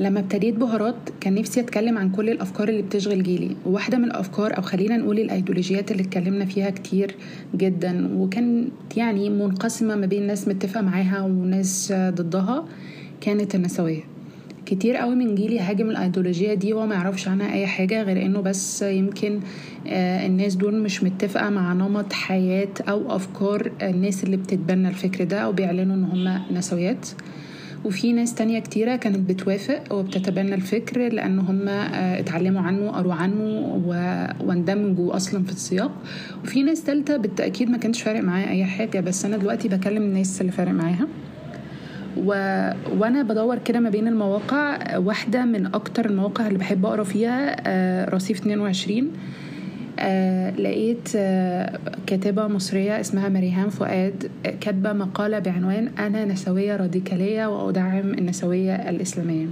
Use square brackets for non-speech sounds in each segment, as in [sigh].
لما ابتديت بهارات كان نفسي أتكلم عن كل الأفكار اللي بتشغل جيلي. وواحدة من الأفكار أو خلينا نقول الأيديولوجيات اللي اتكلمنا فيها كتير جدا وكانت يعني منقسمة ما بين ناس متفقة معاها وناس ضدها كانت النسوية. كتير قوي من جيلي هاجم الأيديولوجية دي وما يعرفش عنها أي حاجة غير إنه بس يمكن آه، الناس دول مش متفقة مع نمط حياة أو أفكار الناس اللي بتتبنى الفكر ده أو بيعلنوا إن هم نسويات. وفي ناس تانية كتيرة كانت بتوافق وبتتبنى الفكر لأن هم آه، اتعلموا عنه قروا عنه واندمجوا أصلا في السياق. وفي ناس تالتة بالتأكيد ما كانش فارق معايا أي حاجة بس أنا دلوقتي بكلم الناس اللي فارق معاها. و... وأنا بدور كده ما بين المواقع. واحدة من أكتر المواقع اللي بحب أقرأ فيها آه، رصيف 22 آه لقيت آه كاتبة مصرية اسمها مريهان فؤاد آه كاتبة مقالة بعنوان أنا نسوية راديكالية وأدعم النسوية الإسلامية.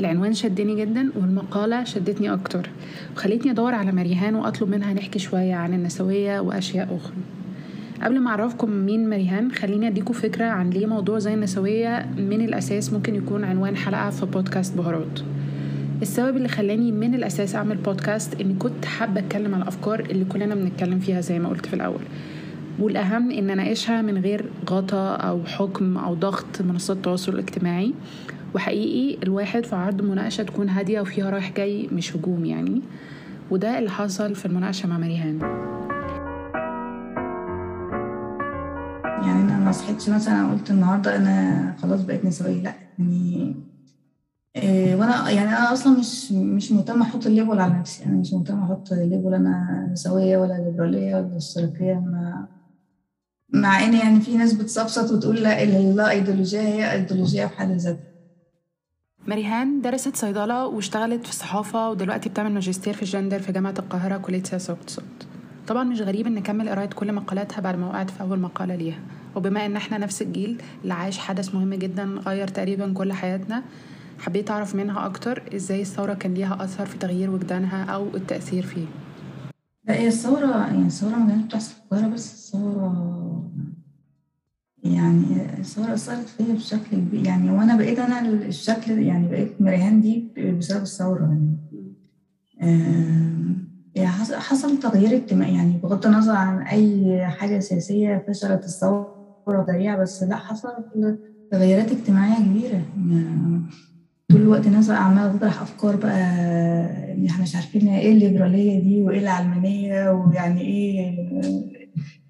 العنوان شدني جدا والمقالة شدتني أكتر وخلتني أدور على مريهان وأطلب منها نحكي شوية عن النسوية وأشياء أخرى. قبل ما أعرفكم مين مريهان خليني أديكم فكرة عن ليه موضوع زي النسوية من الأساس ممكن يكون عنوان حلقة في بودكاست بهارات. السبب اللي خلاني من الأساس أعمل بودكاست إني كنت حابة أتكلم عن الأفكار اللي كلنا بنتكلم فيها زي ما قلت في الأول. والأهم إن أناقشها من غير غطا أو حكم أو ضغط منصات التواصل الاجتماعي وحقيقي الواحد في عرض مناقشة تكون هادية وفيها رايح جاي مش هجوم يعني. وده اللي حصل في المناقشة مع مريهان يعني أنا ما صحيتش مثلا قلت النهارده أنا خلاص بقيت نسوية. لا يعني وأنا يعني أنا أصلا مش مش مهتمه أحط ال label على نفسي. أنا مش مهتمه أحط label أنا نسويه ولا ليبرالية ولا اشتراكيه مع مع ان يعني في ناس بتصفصط وتقول لا الله ايديولوجية هي ايديولوجية في حد ذاتها. مريهان درست صيدلة واشتغلت في الصحافة ودلوقتي بتعمل ماجستير في الجندر في جامعة القاهرة كلية سياسة واقتصاد. طبعا مش غريب إن نكمل قرايه كل مقالاتها بعد ما وقعت في أول مقالة ليها. وبما إن إحنا نفس الجيل اللي عاش حدث مهم جدا غير تقريبا كل حياتنا. حبيت أعرف منها أكتر إزاي الثورة كان ليها أثر في تغيير وجدانها أو التأثير فيه. لا هي الثورة يعني الثورة ما كانتش بتحصل في القاهرة بس الثورة يعني الثورة أثرت فيا بشكل كبير. يعني وأنا بقيت أنا الشكل يعني بقيت مريهان دي بسبب الثورة يعني. يعني حصل تغيير اجتماعي يعني بغض النظر عن أي حاجة سياسية فشلت الثورة سريعة بس لا حصل تغيرات اجتماعية كبيرة. طول الوقت الناس بقى عمالة تطرح أفكار بقى إحنا مش عارفين إيه الليبرالية دي وإيه العلمانية ويعني إيه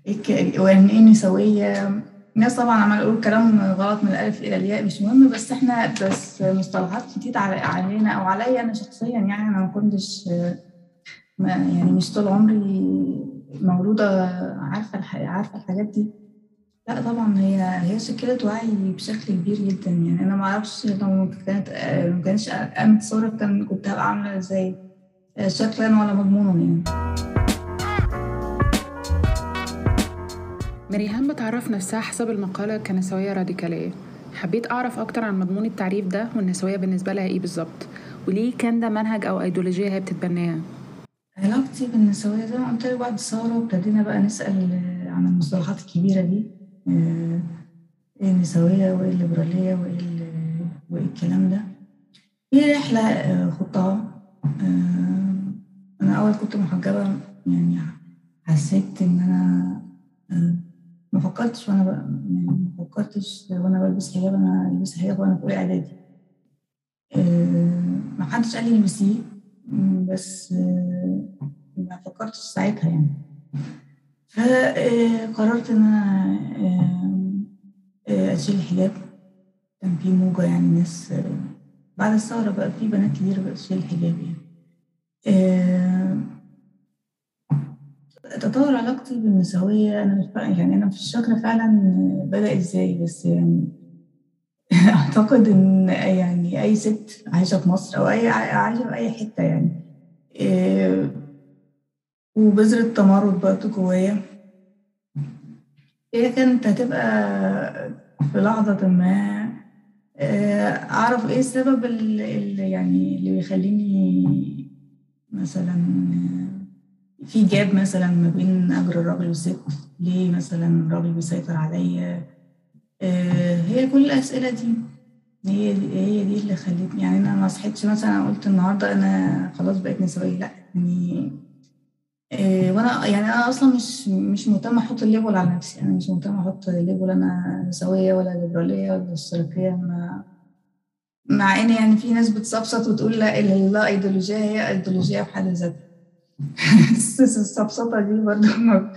إيه ويعني إيه نسوية الناس طبعا عمال يقول كلام غلط من الألف إلى الياء مش مهم بس إحنا بس مصطلحات جديدة علينا أو عليا أنا شخصيا يعني أنا ما كنتش يعني مش طول عمري مولودة عارفة عارفة الحاجات دي. لا طبعا هي هي شكلت وعي بشكل كبير جدا. يعني أنا ما أعرفش لو كانت ما كانش قامت ثوره كان كنت هبقى عاملة إزاي شكلا ولا مضمونا يعني. مريهان بتعرف نفسها حسب المقالة كنسوية راديكالية. حبيت أعرف أكتر عن مضمون التعريف ده والنسوية بالنسبة لها إيه بالظبط وليه كان ده منهج أو أيديولوجية هي بتتبناها؟ علاقتي بالنسوية زي ما قلت لك بعد الثورة ابتدينا بقى نسأل عن المصطلحات الكبيرة دي. إيه النسوية وإيه الليبرالية وإيه وإيه الكلام ده. هي رحلة خطها أنا أول كنت محجبة يعني حسيت إن أنا ما فكرتش وأنا يعني ما فكرتش وأنا بلبس حجاب أنا ألبس حجاب وأنا في أولى إعدادي. ما حدش قال لي البسيه بس ما فكرتش ساعتها يعني. فقررت إن أنا أشيل الحجاب. كان في موجة يعني ناس بعد الثورة بقى في بنات كتير بقت تشيل الحجاب يعني. تطور علاقتي بالنسوية أنا مش يعني أنا مش فاكرة فعلا بدأ إزاي بس يعني [laughs] أعتقد إن يعني أي ست عايشة في مصر أو أي عايشة في أي حتة يعني. وبذرة تمرد برضه جوايا. هي كانت هتبقى في لحظة ما أعرف إيه السبب اللي يعني اللي بيخليني مثلا في جاب مثلا ما بين أجر الراجل والست؟ ليه مثلا الراجل بيسيطر عليا؟ هي كل الأسئلة دي. هي دي هي دي اللي خلتني يعني أنا ما صحيتش مثلا قلت النهارده أنا خلاص بقيت نسوية. لأ يعني إيه وأنا يعني أنا أصلا مش مش مهتمة أحط ال label على نفسي. أنا مش مهتمة أحط label أنا نسويه ولا ليبرالية ولا اشتراكيه ما مع ان يعني في ناس بتسفسط وتقول لا اللا ايديولوجية هي ايديولوجية في حد ذاتها. [laughs] بس السفسطه دي برضه ما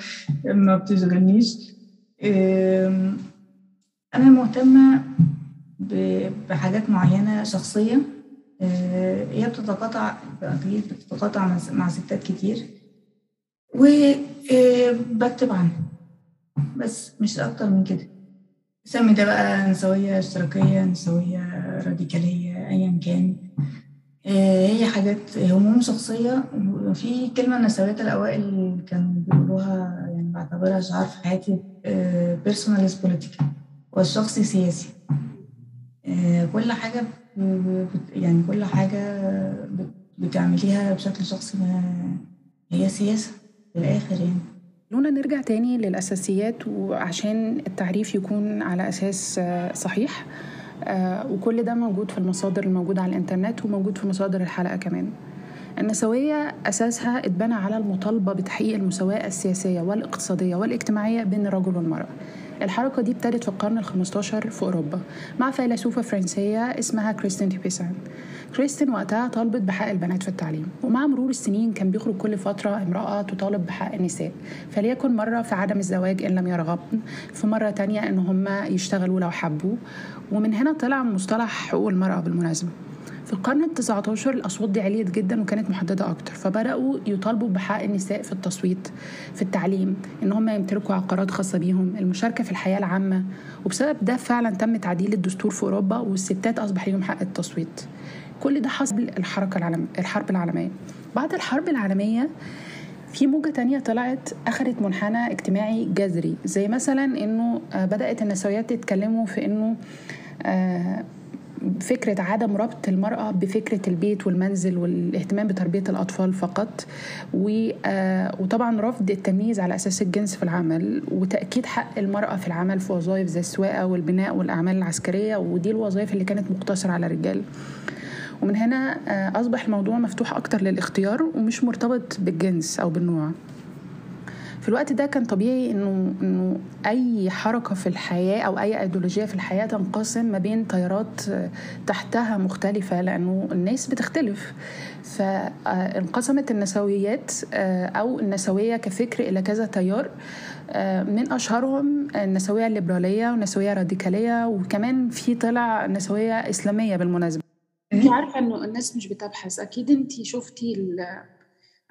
ما بتشغلنيش. أنا مهتمة بحاجات معينة شخصية. هي بتتقاطع أكيد بتتقاطع مع ستات كتير. وبكتب عنها بس مش أكتر من كده. سمي ده بقى نسوية اشتراكية نسوية راديكالية أيا كان. هي حاجات هموم شخصية. وفي كلمة نسويات الأوائل كانوا بيقولوها يعني بعتبرها شعار في حياتي بيرسونال political. والشخصي سياسي. كل حاجة يعني كل حاجة بتعمليها بشكل شخصي هي سياسة. في الآخر يعني. خلونا نرجع تاني للأساسيات وعشان التعريف يكون على أساس صحيح. وكل ده موجود في المصادر الموجودة على الإنترنت وموجود في مصادر الحلقة كمان. النسوية أساسها اتبنى على المطالبة بتحقيق المساواة السياسية والاقتصادية والاجتماعية بين الرجل والمرأة الحركة دي ابتدت في القرن الخمستاشر في أوروبا مع فيلسوفة فرنسية اسمها كريستين تيبيسان كريستين وقتها طالبت بحق البنات في التعليم ومع مرور السنين كان بيخرج كل فترة امرأة تطالب بحق النساء فليكن مرة في عدم الزواج إن لم يرغبن في مرة تانية إن هم يشتغلوا لو حبوا ومن هنا طلع مصطلح حقوق المرأة بالمناسبة. في القرن التسعة عشر الأصوات دي عليت جدا وكانت محددة أكتر فبدأوا يطالبوا بحق النساء في التصويت في التعليم إن هم يمتلكوا عقارات خاصة بيهم المشاركة في الحياة العامة. وبسبب ده فعلا تم تعديل الدستور في أوروبا والستات أصبح لهم حق التصويت. كل ده حصل الحركة العالم الحرب العالمية. بعد الحرب العالمية في موجة تانية طلعت أخذت منحنى اجتماعي جذري زي مثلا إنه بدأت النسويات يتكلموا في إنه فكرة عدم ربط المرأة بفكرة البيت والمنزل والاهتمام بتربية الأطفال فقط وطبعا رفض التمييز على أساس الجنس في العمل وتأكيد حق المرأة في العمل في وظائف زي السواقة والبناء والأعمال العسكرية ودي الوظائف اللي كانت مقتصرة على الرجال. ومن هنا أصبح الموضوع مفتوح أكتر للاختيار ومش مرتبط بالجنس أو بالنوع. في الوقت ده كان طبيعي إنه إنه أي حركة في الحياة أو أي ايديولوجيه في الحياة تنقسم ما بين تيارات تحتها مختلفة لأنه الناس بتختلف. فانقسمت النسويات أو النسوية كفكر إلى كذا تيار من أشهرهم النسوية الليبرالية والنسويه الراديكاليه وكمان في طلع نسوية إسلامية بالمناسبة. انت عارفة إنه الناس مش بتبحث. أكيد انت شفتي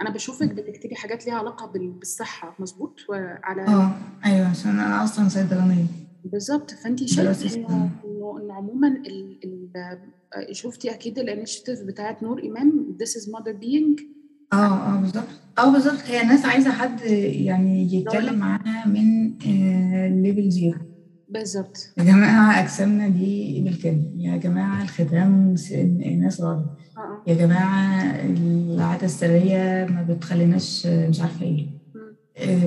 أنا بشوفك بتكتبي حاجات ليها علاقة بالصحة مظبوط؟ وعلى آه أيوه عشان أنا أصلا صيدلانية. بالظبط. فانت شايفة انه انه عموما ال ال شفتي أكيد الانشيتيف بتاعت نور امام This is mother being. آه آه بالظبط. آه بالظبط. هي الناس عايزة حد يعني يتكلم معاها من level zero بالظبط يا جماعة أجسامنا دي بالكامل يا جماعة الختام ناس غلط يا جماعة العادة السرية ما بتخليناش مش عارفة إيه.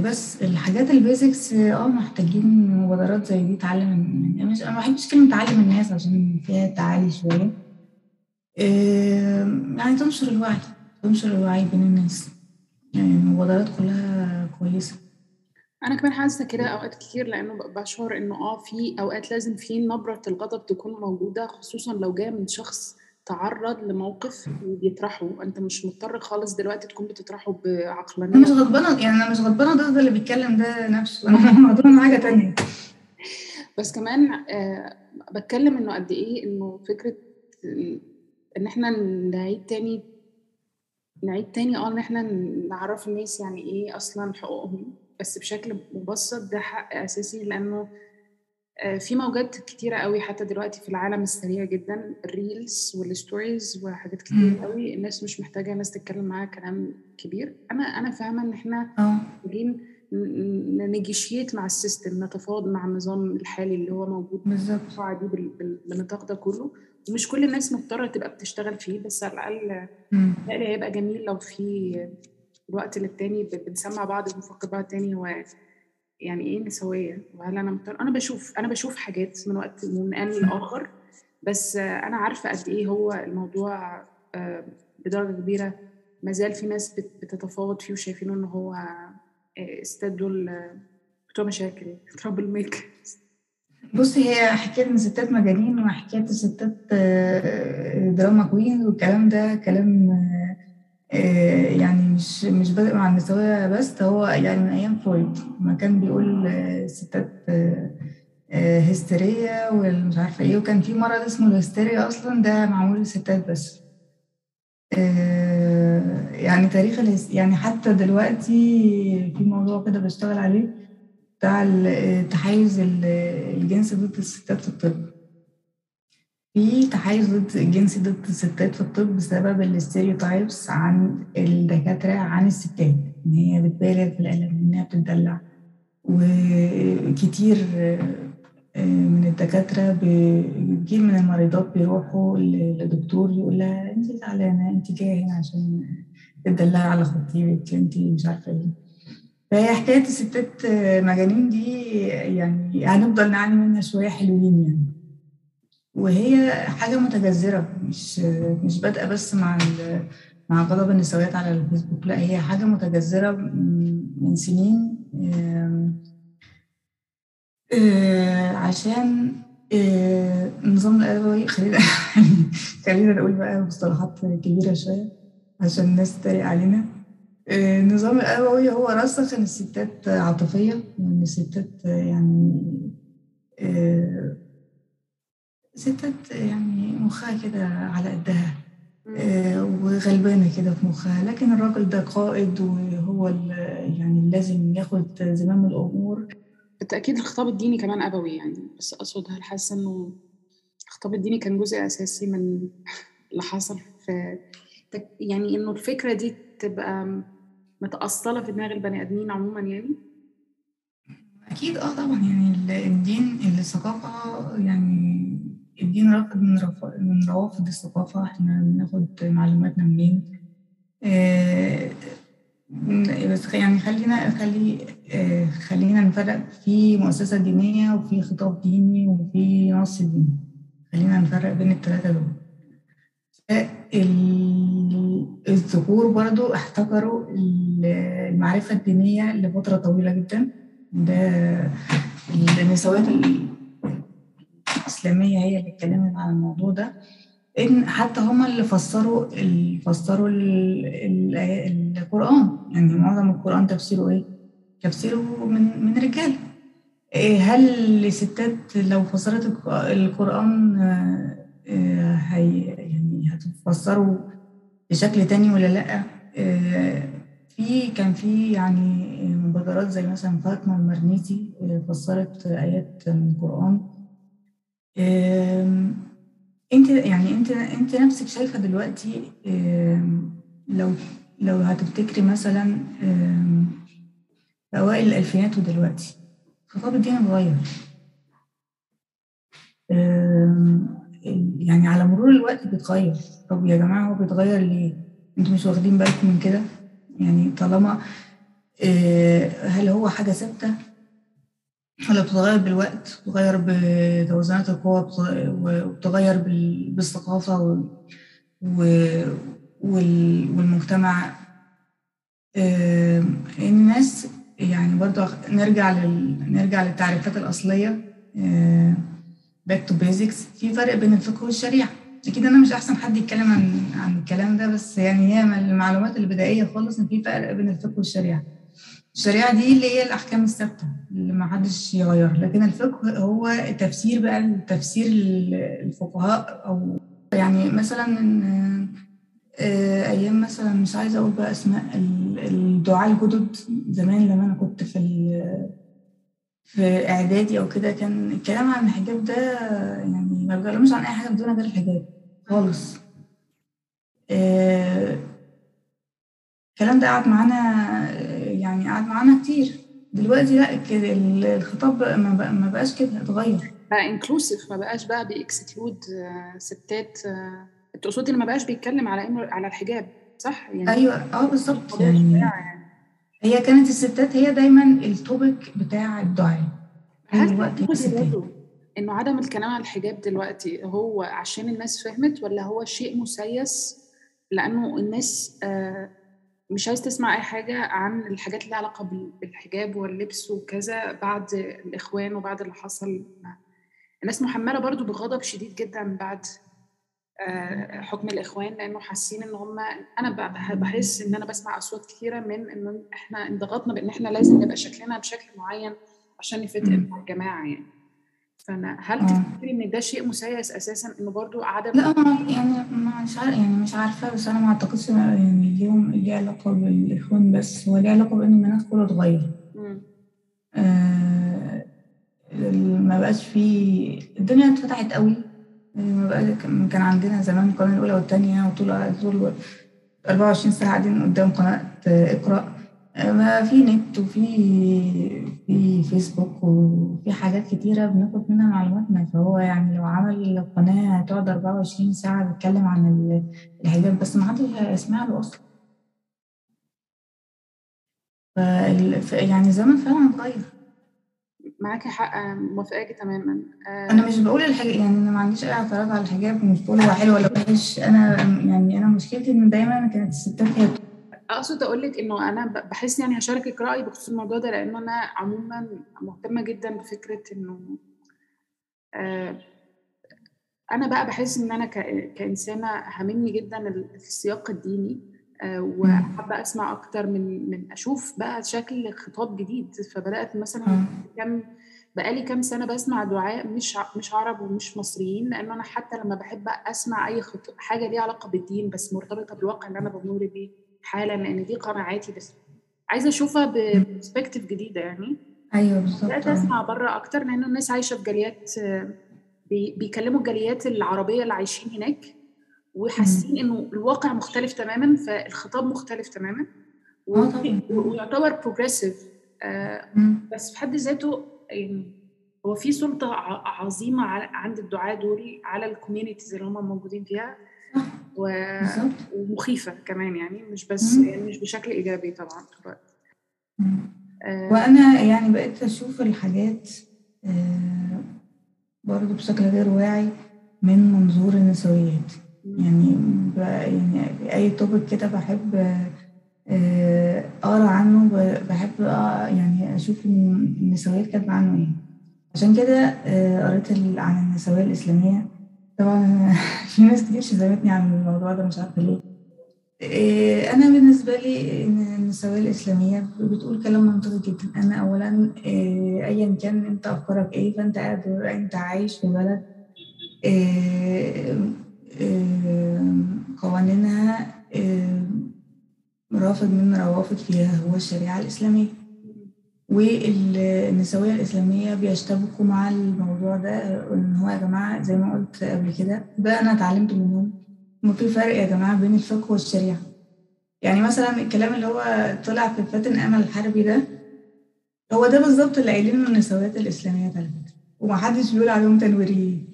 بس الحاجات ال basics آه محتاجين مبادرات زي دي تعلم من مش أنا ما بحبش كلمة تعلم الناس عشان فيها تعالي شوية. يعني تنشر الوعي تنشر الوعي بين الناس. يعني المبادرات كلها كويسة. أنا كمان حاسة كده أوقات كتير لأنه بشعر إنه آه في أوقات لازم في نبرة الغضب تكون موجودة خصوصا لو جاية من شخص تعرض لموقف وبيطرحه. أنت مش مضطر خالص دلوقتي تكون بتطرحه بعقلانية. أنا مش غضبانة يعني أنا مش غضبانة ضد اللي بيتكلم ده نفسه. أنا [laughs] غضبانه حاجة تانية. بس كمان آه بتكلم إنه قد إيه إنه فكرة إن إحنا نعيد تاني نعيد تاني آه إن إحنا نعرف الناس يعني إيه أصلا حقوقهم. بس بشكل مبسط ده حق أساسي لأنه في موجات كتيرة قوي حتى دلوقتي في العالم السريع جدا ال reels وال stories وحاجات كتير قوي الناس مش محتاجة ناس تتكلم معاها كلام كبير. أنا أنا فاهمة إن إحنا محتاجين ننجيشيت مع السيستم نتفاوض مع النظام الحالي اللي هو موجود بالظبط. دي بالنطاق ده كله. ومش كل الناس مضطرة تبقى بتشتغل فيه بس على الأقل هيبقى جميل لو في الوقت للتاني بنسمع بعض وبنفكر بعض تاني هو يعني إيه نسوية؟ وهل أنا مضطر؟ أنا بشوف أنا بشوف حاجات من وقت من ان لاخر بس أنا عارفة قد إيه هو الموضوع بدرجة كبيرة. ما زال في ناس بتتفاوض فيه وشايفينه إن هو الستات دول بتوع مشاكل trouble makers بصي هي حكاية إن الستات مجانين وحكاية الستات drama queen والكلام ده كلام يعني مش مش بادئ مع النسوية بس هو يعني من أيام فرويد. ما كان بيقول الستات هستيرية والمش عارفة إيه. وكان في مرض اسمه الهستيريا أصلا ده معمول للستات بس. يعني تاريخ الهس... يعني حتى دلوقتي في موضوع كده بشتغل عليه بتاع تحيز الجنس ضد الستات في الطب. في تحيز ضد الجنس ضد الستات في الطب بسبب الاستيريوتايبس عن الدكاترة عن الستات. إن هي بتبالغ في الألم إنها بتدلع وكتير من الدكاترة كتير من المريضات بيروحوا لدكتور يقول لها أنت زعلانة أنت جاية هنا عشان تدلعي على خطيبك أنت مش عارفة إيه. فهي حكاية الستات مجانين دي يعني هنفضل نعاني منها شوية حلوين يعني. وهي حاجة متجذرة مش مش بادئة بس مع مع غضب النسويات على الفيسبوك لا هي حاجة متجذرة من سنين عشان النظام الأدبي خلينا [laughs] خلينا نقول بقى مصطلحات كبيرة شوية عشان الناس تتريق علينا. النظام الأبوي هو رسخ إن الستات عاطفية وإن الستات يعني ستات يعني مخها كده على قدها وغلبانة كده في مخها. لكن الراجل ده قائد وهو يعني لازم ياخد زمام الأمور. بالتأكيد الخطاب الديني كمان أبوي يعني بس أقصد هل حاسة إنه الخطاب الديني كان جزء أساسي من [laughs] اللي حصل في يعني إنه الفكرة دي تبقى متأصلة في دماغ البني آدمين عموما يعني؟ أكيد أه طبعا. يعني الدين الثقافة يعني الدين رافض من من روافض الثقافة. إحنا بناخد معلوماتنا منين؟ آه بس يعني خلينا خلي آه خلينا نفرق في مؤسسة دينية وفي خطاب ديني وفي نص ديني. خلينا نفرق بين الثلاثة دول. الذكور برضو احتكروا المعرفة الدينية لفترة طويلة جدا. ده النسوات الإسلامية هي اللي اتكلمت عن الموضوع ده إن حتى هما اللي فسروا فسروا القرآن. يعني معظم القرآن تفسيره إيه؟ تفسيره من من رجال. هل الستات لو فسرت القرآن هي يعني هتفسروا بشكل تاني ولا لأ؟ في كان في يعني مبادرات زي مثلا فاطمة المرنيسي فسرت آيات من القرآن. انت يعني انت انت نفسك شايفة دلوقتي لو لو هتفتكري مثلا أوائل الألفينات ودلوقتي خطاب الدين اتغير. يعني على مرور الوقت بيتغير. طب يا جماعة هو بيتغير ليه؟ أنتوا مش واخدين بالكم من كده؟ يعني طالما هل هو حاجة ثابتة؟ ولا بتتغير بالوقت بتتغير بتوازنات القوى وبتتغير بالثقافة والمجتمع. الناس يعني برضو نرجع لل... نرجع للتعريفات الأصلية. back to basics. في فرق بين الفقه والشريعة. أكيد أنا مش أحسن حد يتكلم عن عن الكلام ده بس يعني هي من المعلومات البدائية خالص إن في فرق بين الفقه والشريعة. الشريعة دي اللي هي الأحكام الثابتة اللي ما حدش يغيرها. لكن الفقه هو تفسير بقى تفسير الفقهاء أو يعني مثلا أيام مثلا مش عايزة أقول بقى أسماء الدعاة الجدد. زمان لما أنا كنت في في إعدادي أو كده كان الكلام عن الحجاب ده يعني ما بيتكلموش عن أي حاجة بدون غير الحجاب خالص. الكلام ده قعد معانا يعني قعد معانا كتير. دلوقتي لا الخطاب ما بقاش كده اتغير. بقى inclusive ما بقاش بقى بي exclude ستات تقصدي ما بقاش بيتكلم على إنه على الحجاب صح؟ يعني أيوه آه بالظبط. يعني, يعني. هي كانت الستات هي دايما ال topic بتاع الدعاة. دلوقتي إنه عدم الكلام عن الحجاب دلوقتي هو عشان الناس فهمت ولا هو شيء مسيس؟ لأنه الناس آه، مش عايز تسمع أي حاجة عن الحاجات اللي علاقة بالحجاب واللبس وكذا بعد الإخوان وبعد اللي حصل. الناس محملة برضو بغضب شديد جدا بعد آه، حكم الإخوان لأنه حاسين إن هم أنا بحس إن أنا بسمع أصوات كثيره من إن إحنا انضغطنا بإن إحنا لازم نبقى شكلنا بشكل معين عشان نفتق مع الجماعة يعني. فأنا هل آه. تفتكري إن ده شيء مسيس أساسا انه برضو عدم لا يعني مش عارفه يعني مش عارفة بس أنا ما أعتقدش يعني اليوم ليه علاقة بالاخوان بس هو ليه علاقة بإن المناخ كله اتغير. آه ما بقاش في الدنيا اتفتحت قوي. ما بقى كان عندنا زمان القناه الأولى والثانيه وطول طول 24 ساعه قاعدين قدام قناة إقرأ. ما في نت وفي في فيسبوك وفي حاجات كتيرة بناخد منها معلوماتنا. فهو يعني لو عمل قناة هتقعد 24 ساعة بيتكلم عن الحجاب بس ما حدش هيسمع له أصلا ف يعني الزمن فعلا اتغير معاكي حق موافقاكي تماما. أنا مش بقول الحاجة يعني أنا ما عنديش أي اعتراض على الحجاب ومش بقول هو حلو ولا وحش. أنا يعني أنا مشكلتي إن دايما كانت الستات هي أقصد أقول لك إنه أنا بحس يعني هشاركك رأيي بخصوص الموضوع ده لأنه أنا عموما مهتمة جدا بفكرة إنه آه أنا بقى بحس إن أنا كإنسانة هاممني جدا السياق الديني آه وحابة أسمع أكتر من من أشوف بقى شكل خطاب جديد. فبدأت مثلا كم بقالي كام سنة بسمع دعاء مش مش عرب ومش مصريين لأنه أنا حتى لما بحب أسمع أي خط... حاجة ليها علاقة بالدين بس مرتبطة بالواقع اللي أنا بمر بيه. حالا لأن دي قناعاتي بس. عايزة أشوفها ببرسبكتيف جديدة يعني. أيوه بالظبط بدأت أسمع بره أكتر لأن الناس عايشة في جاليات بيكلموا الجاليات العربية اللي عايشين هناك وحاسين إنه الواقع مختلف تماما فالخطاب مختلف تماما. ويعتبر progressive آه بس في حد ذاته يعني هو في سلطة عظيمة عند الدعاه دول على ال communities اللي هم موجودين فيها. و... ومخيفة كمان يعني مش بس يعني مش بشكل إيجابي طبعا آه. وأنا يعني بقيت أشوف الحاجات آه برضه بشكل غير واعي من منظور النسويات. يعني يعني أي توبك كده بحب آه أقرأ عنه بحب آه يعني أشوف النسويات كاتبة عنه إيه. عشان كده آه قريت عن النسوية الإسلامية. طبعا [laughs] في ناس كتير شتمتني عن الموضوع ده مش عارفة ليه. إيه، أنا بالنسبة لي إن النسويه الإسلامية بتقول كلام منطقي جدا. أنا اولا إيه، ايا كان أنت أفكارك إيه فأنت قاعد أنت عايش في بلد إيه، قوانينها رافض من روافض فيها هو الشريعة الإسلامية. والنسوية الإسلامية بيشتبكوا مع الموضوع ده إن هو يا جماعة زي ما قلت قبل كده ده أنا اتعلمت منهم إنه في فرق يا جماعة بين الفقه والشريعة. يعني مثلا الكلام اللي هو طلع في فاتن أمل الحربي ده هو ده بالظبط اللي قايلينه النسويات الإسلامية على فكرة ومحدش بيقول عليهم تنويريين.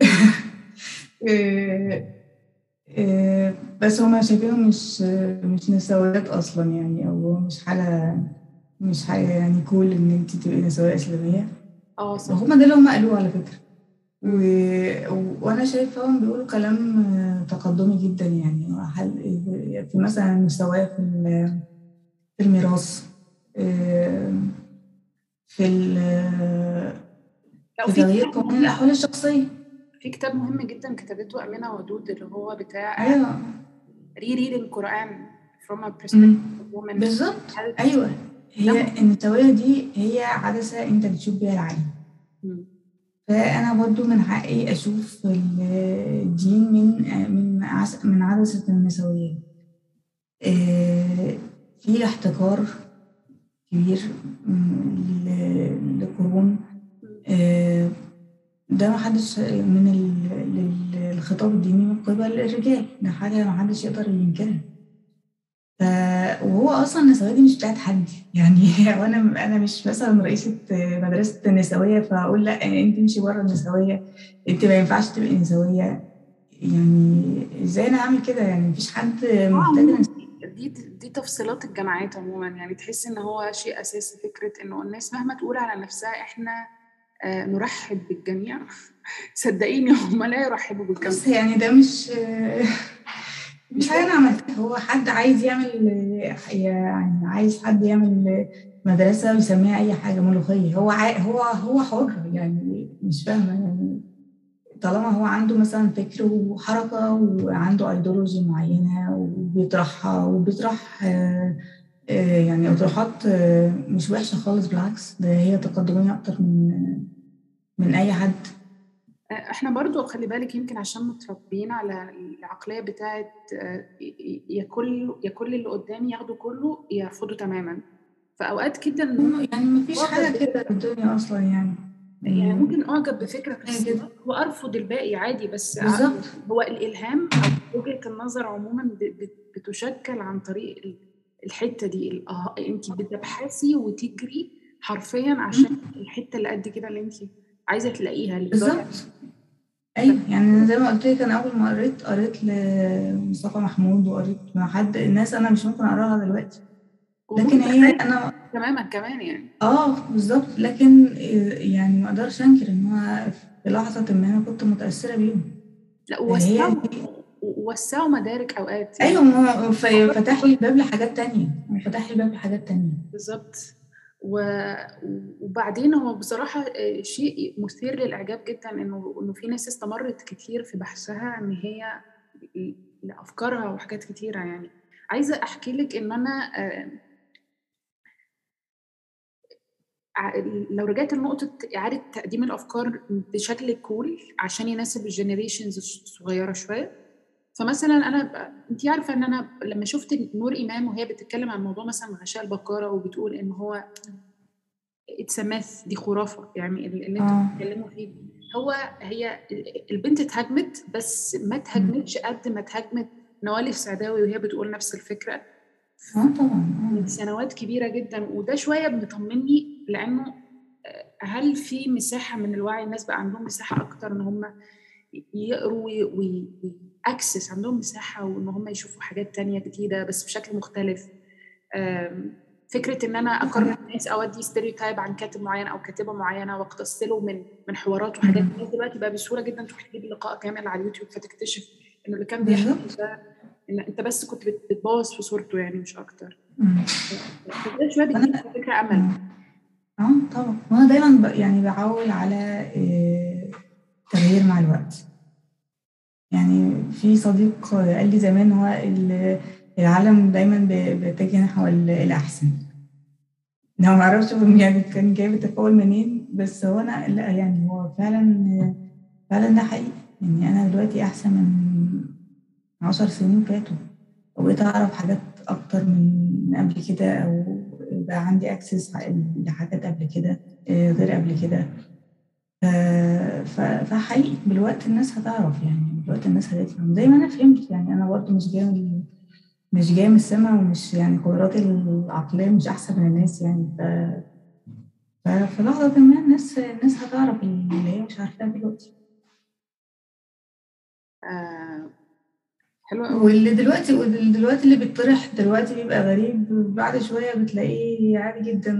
[laughs] إيه، إيه، بس هما شايفينهم مش مش نسويات أصلا يعني أو مش حالة مش حاجة يعني كول إن أنت تبقي نسوية إسلامية. آه صح. وهما ده اللي هما قالوه على فكرة. و... وأنا شايفاهم بيقولوا كلام تقدمي جدا يعني. في مثلا المساواة في في الميراث في ال في تغيير قوانين الأحوال الشخصية. في كتاب مهم جدا كتبته أمينة ودود اللي هو بتاع أيوه. ري ريد القرآن from a perspective of بالظبط. أيوه. هي النسوية دي هي عدسة انت بتشوف بيها العالم. فأنا برضو من حقي أشوف الدين من من من عدسة النسوية. في احتكار كبير لقرون ده محدش من الخطاب الديني من قبل الرجال. ده حاجة محدش يقدر ينكرها. وهو أصلا النسويه دي مش بتاعت حد. يعني [laughs] وأنا أنا مش مثلا رئيسة مدرسة النسوية فأقول لأ أنت امشي بره النسوية. أنت ما ينفعش تبقي نسوية. يعني إزاي أنا اعمل كده؟ يعني مفيش حد محتاج دي دي تفصيلات الجامعات عموما. يعني تحس إن هو شيء أساسي فكرة إنه الناس مهما تقول على نفسها إحنا آه، نرحب بالجميع. [laughs] صدقيني هم لا يرحبوا بالجميع. بس يعني ده مش [laughs] مش أنا عملتها. هو حد عايز يعمل يعني عايز حد يعمل مدرسة ويسميها أي حاجة ملوخية. هو عاي... هو هو حر يعني مش فاهمة يعني طالما هو عنده مثلا فكر وحركة وعنده أيديولوجي معينة وبيطرحها وبيطرح آه، آه، يعني أطروحات آه، مش وحشة خالص بالعكس ده هي تقدمية أكتر من من أي حد. إحنا برضو خلي بالك يمكن عشان متربيين على العقلية بتاعت يا كل يا كل اللي قدامي ياخدوا كله يرفضوا تماما. فأوقات كده يعني ما فيش حاجة كده في الدنيا أصلا يعني. يعني ممكن أعجب بفكره وارفض وارفض عادي بس بالظبط. هو الإلهام أو وجهة النظر عموما بتشكل عن طريق الحتة دي انت بتبحثي وتجري حرفيا عشان الحتة اللي قد كده اللي انت عايزة تلاقيها بالظبط. أيوه. يعني زي ما قلت لك أنا أول ما قريت قريت لمصطفى محمود وقريت مع حد الناس أنا مش ممكن أقراها دلوقتي. لكن هي أنا تماما كمان يعني. آه بالظبط. لكن يعني ما أقدرش أنكر إن هو في لحظة ما أنا كنت متأثرة بيهم. لا وسعوا وسعوا مدارك أوقات يعني. أيوه فتح لي الباب لحاجات تانية. فتح لي الباب لحاجات تانية. بالظبط. وبعدين هو بصراحة شيء مثير للإعجاب جدا إنه إنه في ناس استمرت كتير في بحثها إن هي لأفكارها وحاجات كتيرة يعني. عايزة أحكي لك إن أنا لو رجعت لنقطة إعادة تقديم الأفكار بشكل cool عشان يناسب ال generations الصغيرة شوية فمثلا أنا أنت عارفة إن أنا لما شفت نور إمام وهي بتتكلم عن موضوع مثلا غشاء البكارة وبتقول إن هو اتس دي خرافة يعني اللي أنتوا آه. بتتكلموا فيه. هو هي البنت اتهاجمت بس ما اتهاجمتش قد ما اتهاجمت نوال سعداوي وهي بتقول نفس الفكرة. آه طبعا من سنوات كبيرة جدا وده شوية بيطمني لأنه آه، هل في مساحة من الوعي الناس بقى عندهم مساحة أكتر إن هم يقروا وي access عندهم مساحة وإن هم يشوفوا حاجات تانية جديدة بس بشكل مختلف. فكرة إن أنا اقرر الناس ادي stereotype عن كاتب معين أو كاتبة معينة واقتص له من من حوارات وحاجات. الناس دلوقتي بقى بسهولة جدا تروح تجيب لقاء كامل على اليوتيوب فتكتشف إنه اللي كان بيحكي ده إن أنت بس كنت بتبوظ في صورته يعني مش أكتر. فده شوية بيديك فكرة أمل. آه طبعا. وأنا دايما يعني بعول على التغيير آه، مع الوقت. يعني في صديق قال لي زمان هو العالم دايما بيتجه نحو الأحسن. أنا ما أعرفش يعني كان جايب التفاؤل منين بس هو أنا لا يعني هو فعلا فعلا ده حقيقي. يعني أنا دلوقتي أحسن من عشر سنين فاتوا. وبقيت أعرف حاجات أكتر من قبل كده أو بقى عندي أكسس لحاجات قبل كده آه، غير قبل كده. فحقيقي بالوقت الناس هتعرف يعني بالوقت الناس هتفهم. زي ما أنا فهمت يعني أنا برضه مش جاي مش جاي من السما ومش يعني قدراتي العقلية مش أحسن من الناس يعني. ف ففي لحظة ما الناس الناس هتعرف اللي هي مش عارفاه دلوقتي. آه. حلو واللي دلوقتي واللي دلوقتي اللي بيطرح دلوقتي بيبقى غريب. بعد شوية بتلاقيه عادي جدا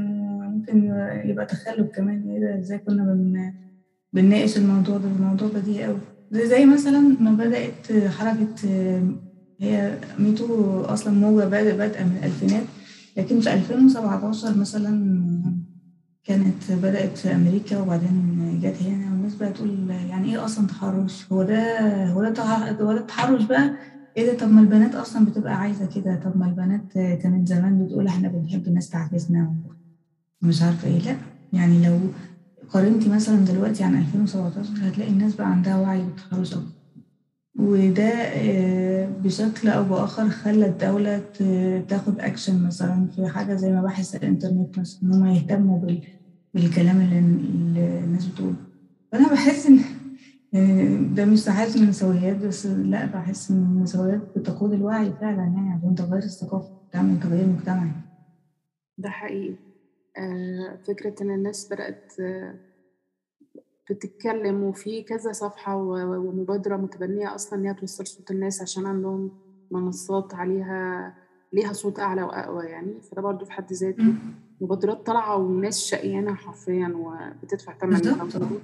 ممكن يبقى تخلف كمان. إيه ده؟ إزاي كنا بن بنناقش الموضوع ده الموضوع بديهي قوي. زي مثلا ما بدأت حركة هي ميتو أصلا موجة بادئة من الألفينات لكن في 2017 مثلا كانت بدأت في أمريكا وبعدين جت هنا والناس بقى تقول يعني إيه أصلا تحرش؟ هو ده هو ده هو ده التحرش بقى؟ إيه ده؟ طب ما البنات أصلا بتبقى عايزة كده طب ما البنات كانت زمان بتقول إحنا بنحب الناس تعكسنا ومش عارفة إيه. لأ يعني لو قارنتي مثلا دلوقتي عن 2017 هتلاقي الناس بقى عندها وعي بالتحرش أكتر. وده آه، بشكل أو بآخر خلى الدولة تاخد أكشن مثلا في حاجة زي مباحث الإنترنت مثلا إن هم يهتموا بالكلام اللي الناس بتقوله. فأنا بحس إن يعني ده مش تحيز من النسويات بس لا بحس إن النسويات بتقود الوعي فعلا يعني عشان تغير الثقافة تعمل تغيير مجتمعي. ده حقيقي. آه، فكرة إن الناس بدأت آه، بتتكلم وفي كذا صفحة ومبادرة متبنية أصلا إن هي توصل صوت الناس عشان عندهم منصات عليها ليها صوت أعلى وأقوى يعني. فده برضو في حد ذاته مبادرات طالعة والناس شقيانة حرفيا وبتدفع ثمن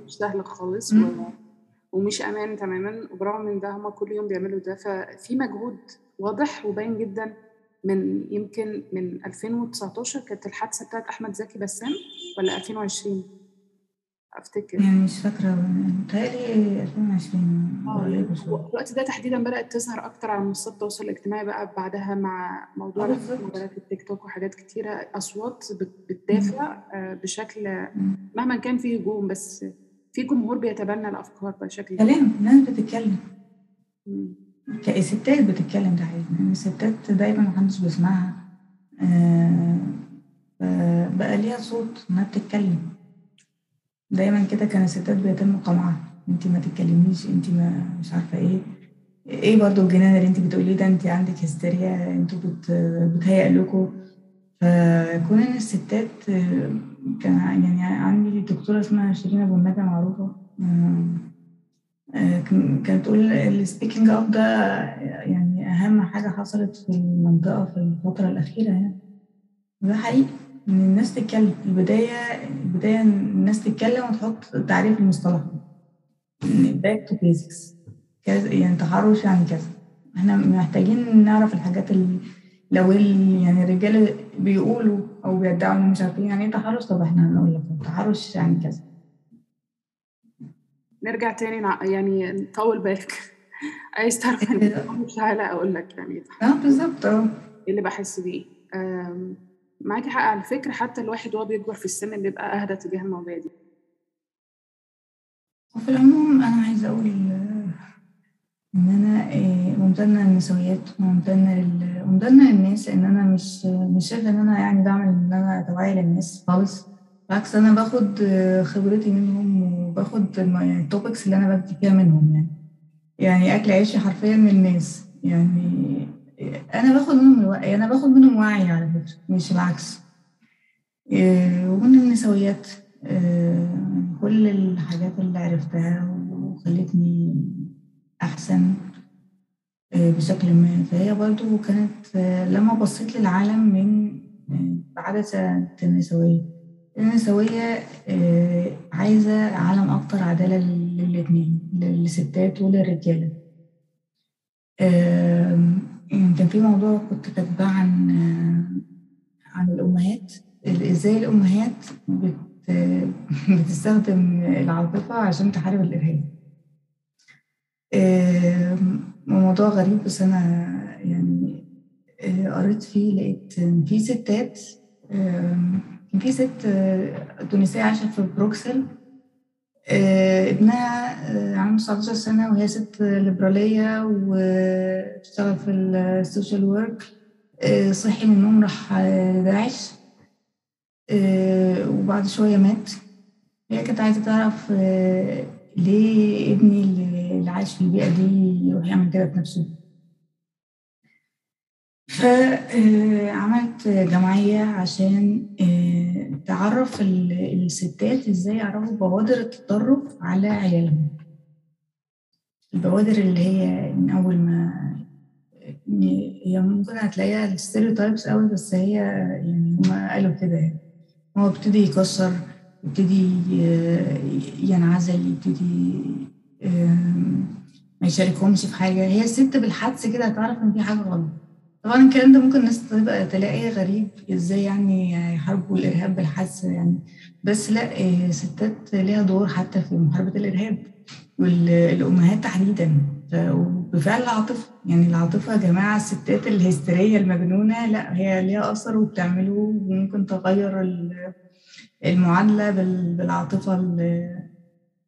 مش سهل خالص و... ومش أمان تماما. وبرغم من ده هما كل يوم بيعملوا ده ففي مجهود واضح وباين جدا من يمكن من 2019 كانت الحادثة بتاعت أحمد زكي بسام ولا 2020 أفتكر. يعني مش فاكرة متهيألي 2020 آه الوقت ده تحديدا بدأت تظهر أكتر على منصات التواصل الاجتماعي بقى بعدها مع موضوع مباريات التيك توك وحاجات كتيرة أصوات بتدافع آه، بشكل مهما كان فيه هجوم بس في جمهور بيتبنى الأفكار بشكل كلام ناس بتتكلم. الستات بتتكلم ده حقيقي. الستات دايما محدش بيسمعها. آه بقى ليها صوت انها بتتكلم. دايما كده كان الستات بيتم قمعها. انت ما تتكلميش انت ما مش عارفة إيه. إيه برضو الجنان اللي انت بتقوليه ده؟ انت عندك هستيريا أنتوا بت بتهيأ لكم. فكون ان الستات كان يعني عندي دكتورة اسمها شيرين أبو النجا معروفة. آه، كانت تقول ال speaking up ده يعني أهم حاجة حصلت في المنطقة في الفترة الأخيرة يعني. ده حقيقي إن الناس تتكلم. البداية البداية الناس تتكلم وتحط تعريف المصطلح. back to basics يعني تحرش يعني كذا. إحنا محتاجين نعرف الحاجات اللي لو يعني الرجاله بيقولوا أو بيدعوا إنهم مش عارفين يعني إيه تحرش؟ طب إحنا هنقول لك التحرش يعني كذا. نرجع تاني يعني نطول بالك. [laughs] عايز تعرف مش تعالى أقول لك يعني. آه بالظبط آه. إيه اللي بحس بيه؟ معاكي حق على فكرة حتى الواحد وهو بيكبر في السن بيبقى أهدى تجاه المواضيع دي. وفي العموم أنا عايزة أقول إن أنا آه، ممتنة للنسويات وممتنة ممتنة للناس إن أنا مش مش شايفة إن أنا يعني بعمل إن أنا توعية للناس خالص. بالعكس أنا باخد خبرتي منهم يعني التوبكس اللي أنا بكتب فيها منهم يعني. يعني أكل عيشي حرفيا من الناس يعني أنا باخد منهم الوعي أنا باخد منهم وعي على فكرة مش العكس. آه، ومن النسويات آه، كل الحاجات اللي عرفتها وخلتني أحسن آه، بشكل ما. فهي برضو كانت لما بصيت للعالم من بعدسة النسوية النسوية عايزة عالم أكتر عدالة للاتنين للستات وللرجالة. يعني كان في موضوع كنت كاتباه عن عن الأمهات. إزاي الأمهات بت بتستخدم العاطفة عشان تحارب الإرهاب. موضوع غريب بس أنا يعني قريت فيه لقيت في ستات كان في ست تونسية عايشة في بروكسل آه، ابنها آه، عنده 19 سنة وهي ست ليبرالية وبتشتغل في ال social work آه، صحي من النوم راح داعش وبعد شوية مات. هي كانت عايزة تعرف ليه ابني اللي عايش في البيئة دي يروح يعمل كده بنفسه. فعملت جمعية عشان آه، تعرف الستات إزاي يعرفوا بوادر التطرف على عيالهم. البوادر اللي هي من أول ما هي ممكن هتلاقيها الستيريوتايبس قوي بس هي يعني هما قالوا كده يعني. هو ابتدي يكسر يبتدي ينعزل يبتدي ما يشاركهمش في حاجة. هي الست بالحدس كده هتعرف إن في حاجة غلط. طبعا الكلام ده ممكن الناس تبقى تلاقيه غريب إزاي يعني يحاربوا الإرهاب بالحس يعني. بس لا إيه، ستات ليها دور حتى في محاربة الإرهاب والامهات تحديدا. وبفعل العاطفة. يعني العاطفة يا جماعة الستات الهستيرية المجنونة لا هي ليها أثر وبتعمله وممكن تغير المعادلة بالعاطفة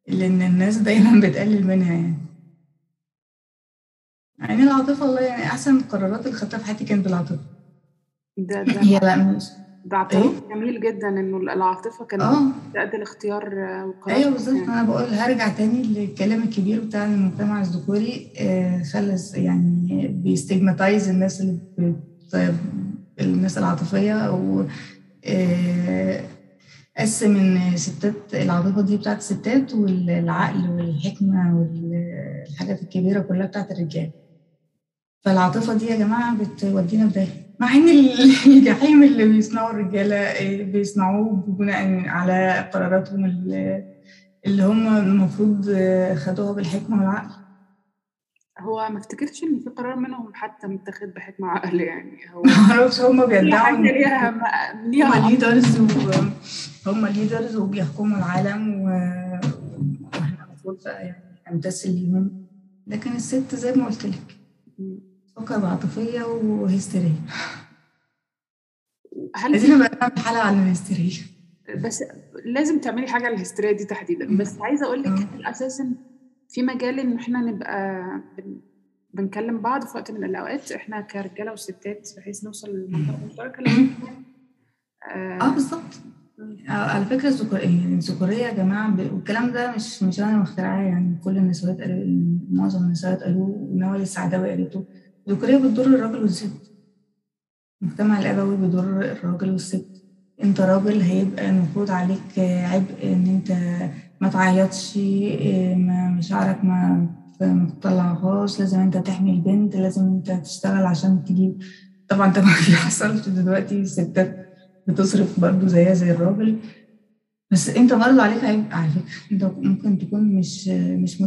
اللي الناس دايما بتقلل منها يعني. يعني العاطفة والله يعني أحسن القرارات اللي خدتها في حياتي كانت بالعاطفة. ده ده هي لا مش ده اعتراف إيه؟ جميل جدا إنه العاطفة كانت آه. تأدي الاختيار والقرار أيوه بالظبط. يعني. أنا بقول هرجع تاني للكلام الكبير بتاع المجتمع الذكوري آه خلص يعني بيستجماتايز الناس اللي بت... الناس العاطفية أو آه قسم إن ستات العاطفة دي بتاعت الستات والعقل والحكمة والحاجات الكبيرة كلها بتاعت الرجال. فالعاطفة دي يا جماعة بتودينا في داهية مع إن [laughs] الجحيم اللي بيصنعوا الرجالة إيه، بيصنعوه بناء على قراراتهم اللي هم المفروض خدوها بالحكمة والعقل. هو ما افتكرش إن في قرار منهم حتى متاخد بحكمة وعقل يعني. هو [laughs] ما أعرفش هم بيدعوا ليها ليها هم ليدرز هم ليدرز وبيحكموا العالم وإحنا المفروض يعني نمتثل ليهم. لكن الست زي ما قلت لك. فكر عاطفية وهستيريه هل عايزين بقى نعمل حلقة عن الهستيريه بس لازم تعملي حاجة للهستيريا دي تحديدا. بس عايزة أقول لك أساسا في مجال إن إحنا نبقى بنكلم بعض في وقت من الأوقات. إحنا كرجالة وستات بحيث نوصل للمنطقه المشتركه آه, آه. بالظبط. آه، على فكرة الذكورية يا جماعة والكلام ده مش مش أنا مخترعاه. يعني كل النسويات معظم النسويات قالوه ونوال السعداوي قالته. الذكوريه بتضر الراجل والست. المجتمع الابوي بيضر الراجل والست. أنت راجل هيبقى المفروض عليك عبء إن أنت ما تعيطش ما مشاعرك ما تطلعهاش لازم أنت تحمي البنت لازم أنت تشتغل عشان تجيب. طبعا طبعا في حصلت دلوقتي ستات بتصرف برضو زيها زي الراجل. بس أنت برضو عليك عيب على فكره أنت ممكن تكون مش مش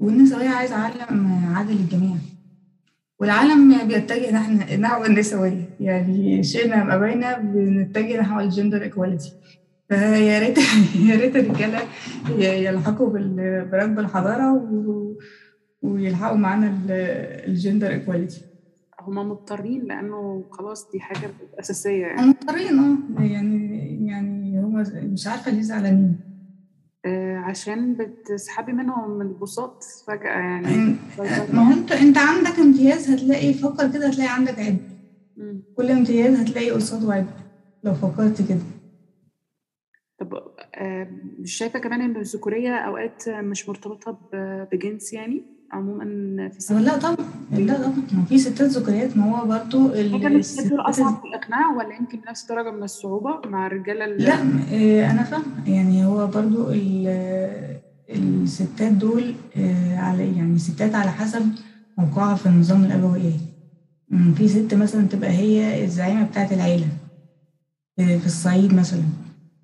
متخيله والنسوية عايزة عالم عادل للجميع. والعالم بيتجه نحن نحو النسوية. يعني شئنا أم أبينا بنتجه نحو الجندر ايكواليتي فيا ريت [laughs] يا ريت الرجالة يلحقوا بركب الحضارة ويلحقوا معانا ال gender equality هما مضطرين لأنه خلاص دي حاجة أساسية يعني. مضطرين آه. يعني يعني هما مش عارفة ليه زعلانين. عشان بتسحبي منهم البساط فجأة يعني. ما هو انت انت عندك امتياز هتلاقي فكر كده هتلاقي عندك عيب كل امتياز هتلاقي قصاده عيب لو فكرت كده. طب آه، مش شايفة كمان إن الذكورية أوقات مش مرتبطة بجنس يعني؟ عموما في لا طبعا لا طبعا. في ستات ذكريات ما هو برضه الستات دول أصعب في الإقناع ولا يمكن نفس درجة من الصعوبة مع الرجالة لا إيه أنا فاهمه يعني هو برضه الستات دول إيه على يعني ستات على حسب موقعها في النظام الابوي في ست مثلا تبقى هي الزعيمة بتاعه العيلة في الصعيد مثلا.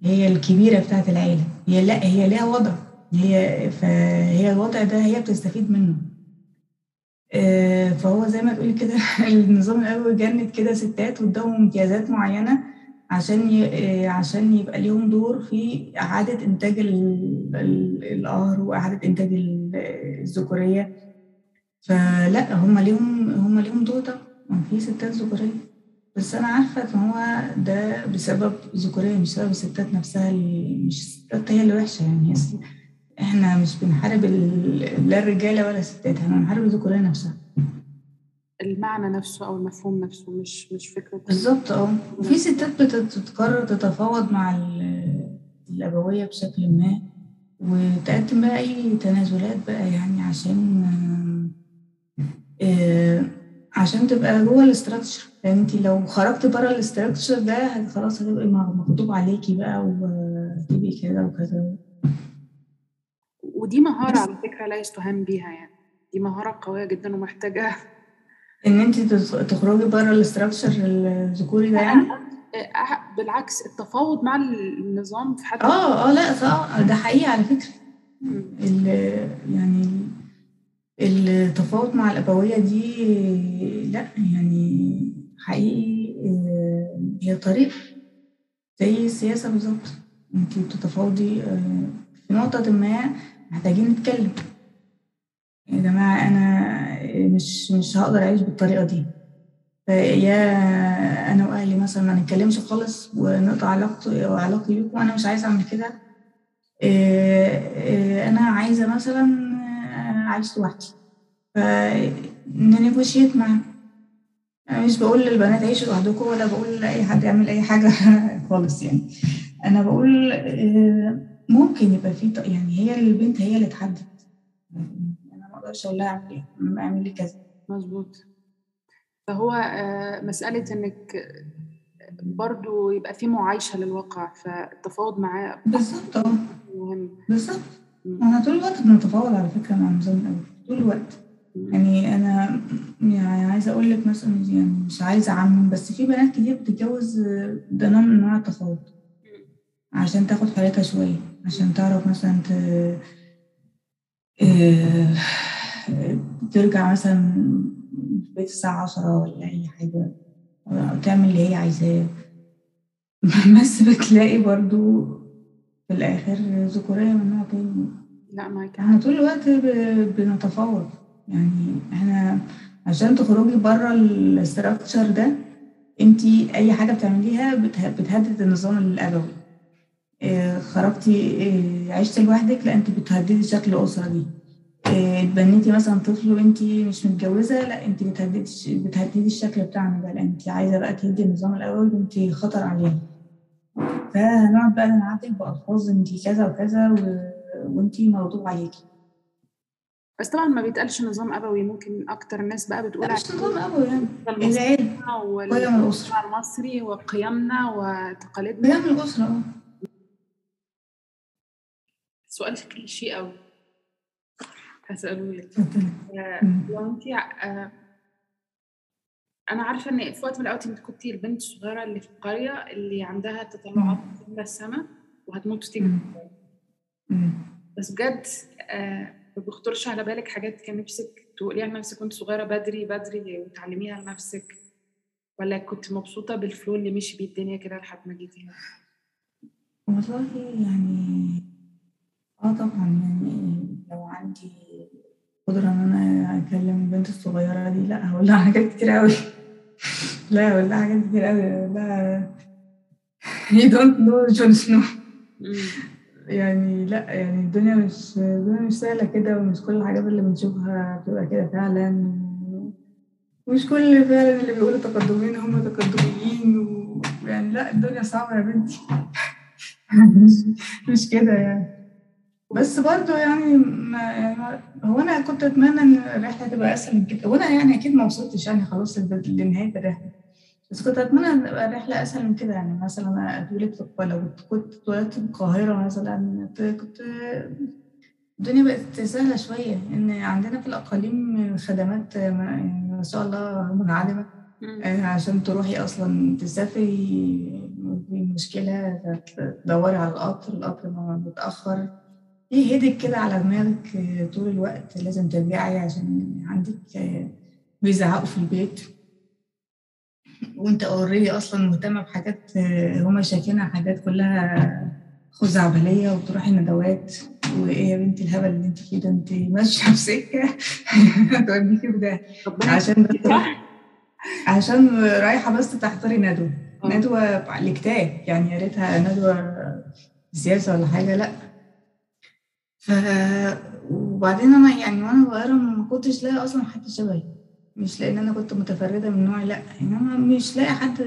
هي الكبيرة بتاعه العيلة. هي لا هي ليها وضع. هي فهي الوضع ده هي بتستفيد منه. آه، فهو زي ما تقولي كده [laughs] النظام الأول جند كده ستات قدامهم امتيازات معينة عشان آه، عشان يبقى ليهم دور في إعادة إنتاج القهر وإعادة إنتاج الذكورية. فلا هم ليهم هم ليهم دور ده في ستات ذكورية. بس أنا عارفة إن هو ده بسبب ذكورية مش بسبب الستات نفسها اللي مش الستات هي اللي وحشة يعني. إحنا مش بنحارب لا الرجاله ولا الستات إحنا بنحارب الذكوريه نفسها. المعنى نفسه أو المفهوم نفسه مش مش فكرة بالظبط آه. وفي ستات بتتقرر تتفاوض مع الأبوية بشكل ما وتقدم بقى أي تنازلات بقى يعني عشان آه عشان تبقى جوه ال structure. يعني انت لو خرجت بره ال structure ده خلاص هتبقي مغضوب عليكي بقى وتبقي كده وكذا ودي مهارة على فكرة لا يستهان بيها يعني. دي مهارة قوية جدا ومحتاجة إن انت تخرجي بره ال structure الذكوري ده يعني؟ بالعكس التفاوض مع النظام في حد آه آه لا آه ده حقيقي على فكرة. يعني التفاوض مع الأبوية دي لا يعني حقيقي آه، هي طريق زي السياسة بالظبط. انت بتتفاوضي آه، في نقطة ما محتاجين نتكلم. يا جماعة أنا مش مش هقدر أعيش بالطريقة دي. يا أنا وأهلي مثلا ما نتكلمش خالص ونقطع علاقتي أو علاقتي بيكم. أنا مش عايزة أعمل كده. أنا عايزة مثلا أعيش لوحدي. فننيجوشيت معاهم أنا مش بقول للبنات عيشوا لوحدكم ولا بقول لأي حد يعمل أي حاجة [laughs] خالص يعني. أنا بقول ممكن يبقى في يعني هي البنت هي اللي تحدد أنا ما أقدرش أقول لها أعمل إيه اعملي كذا. مظبوط. فهو آه، مسألة إنك برضو يبقى في معايشة للواقع فالتفاوض معاه بالظبط. آه. مهم. بالظبط. أنا طول الوقت بنتفاوض على فكرة مع الأول طول الوقت. يعني أنا يعني عايزة أقول لك مثلا يعني مش عايزة أعمم بس في بنات كتير بتتجوز ده نوع من أنواع التفاوض. عشان تاخد حريتها شوية. عشان تعرف مثلا ت... آه، ترجع مثلا البيت الساعة عشرة ولا أي حاجة أو تعمل اللي هي عايزاه. [laughs] بس بتلاقي برضو في الآخر ذكورية من نوع تاني. لا معاك إحنا طول الوقت بنتفاوض يعني إحنا عشان تخرجي بره الاستراكشر ده انتي أي حاجة بتعمليها بته- بتهدد النظام الابوي خرجتي آه، عشتي لوحدك؟ لا انت بتهددي شكل الاسره دي آه، اتبنيتي مثلا طفل وانتي مش متجوزة؟ لا انت بتهددي بتهددي الشكل بتاعنا لا انت عايزة بقى تهدي النظام الابوي وانت خطر علينا فهنقعد بقى نعاتب بألفاظ انتي كذا وكذا و... وانتي مغضوب عليكي. بس طبعا ما بيتقالش نظام أبوي ممكن أكتر الناس بقى بتقول مش نظام أبوي يعني المصرية قيم والمجتمع المصري وقيمنا وتقاليدنا. قيم الأسرة آه. سؤال كليشيه قوي. هسأله لك. آه،. لو انت آه، أنا عارفة إن في وقت من الأوقات انت كنتي البنت الصغيرة اللي في القرية اللي عندها تطلعات إلى السماء وهتموت وتيجي. بس بجد آه، ما بيخطرش على بالك حاجات كان نفسك تقوليها لنفسك وانت صغيرة بدري بدري وتعلميها لنفسك؟ ولا كنت مبسوطة بالفلو اللي مشي بيه الدنيا كده لحد ما جيتي هنا؟ والله يعني آه طبعا يعني لو عندي قدرة إن أنا أكلم البنت الصغيرة دي لأ هقول لها حاجات كتير أوي. [laughs] لا هقول لها حاجات كتير أوي. هقول لها [laughs] you don't know جون سنو يعني لأ يعني الدنيا مش الدنيا مش سهلة كده ومش كل الحاجات اللي بنشوفها بتبقى كده فعلا. مش كل فعلا اللي بيقولوا تقدميين هم تقدميين ويعني لأ الدنيا صعبة يا بنتي. [laughs] مش, مش كده يعني. بس برضو يعني ما يعني هو أنا كنت أتمنى إن الرحلة تبقى أسهل من كده. وأنا يعني أكيد ما وصلتش يعني خلاص لنهاية الرحلة. بس كنت أتمنى إن تبقى الرحلة أسهل من كده يعني. مثلا أنا اتولد في القاهره لو كنت اتولدت في القاهرة مثلا كنت الدنيا بقت سهلة شوية. إن عندنا في الأقاليم خدمات ما يعني ما شاء الله منعدمه آه، عشان تروحي أصلا تسافري في مشكلة. تدوري على القطر القطر ما متاخر في هيدك كده على دماغك آه، طول الوقت لازم ترجعي عشان عندك آه، بيزعقوا في البيت. وانت اوريدي أصلا مهتمة بحاجات آه، هما شايفينها حاجات كلها خزعبلية وتروحي ندوات. وإيه يا بنتي الهبل اللي انت فيه ده؟ انت ماشية في سكة. [laughs] هتوديكي في ده. عشان بس عشان رايحة بس تحضري ندوة. ندوة لكتاب. يعني يا ريتها ندوة سياسه ولا حاجة لأ. ف وبعدين أنا يعني وأنا صغيرة ما كنتش لاقي أصلا حد شبهي. مش لأن أنا كنت متفردة من نوعي لأ انما مش لاقي حد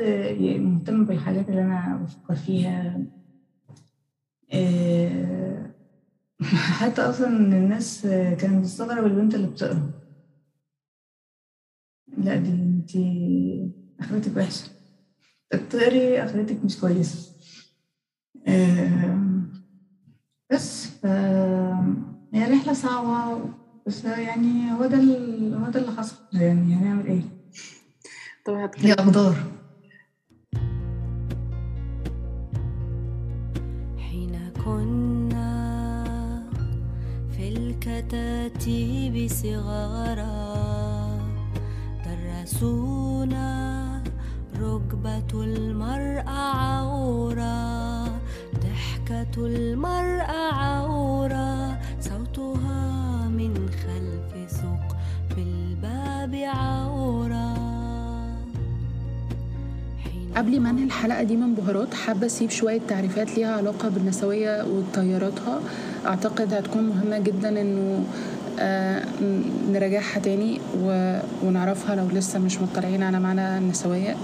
مهتم بالحاجات اللي أنا بفكر فيها. إيه، [laughs] حتى أصلا الناس كانت بتستغرب البنت اللي بتقرا. لأ دي انتي أخرتك وحشة. بتقري أخرتك مش كويسة. آم، بس هي رحلة صعبة بس يعني هو ده ال- هو ده اللي حصل. يعني هنعمل إيه؟ طب هي هتكلم أقدار. حين كنا في الكتاتيب صغارا درسونا ركبة المرأة عورة ضحكة المرأة عورة صوتها من خلف الباب عورة قبل ما انهي الحلقة دي من بهارات حابة أسيب شوية تعريفات ليها علاقة بالنسوية وتياراتها أعتقد هتكون مهمة جدا إنه آه، نراجعها تاني ونعرفها لو لسه مش مطلعين على معنى النسوية.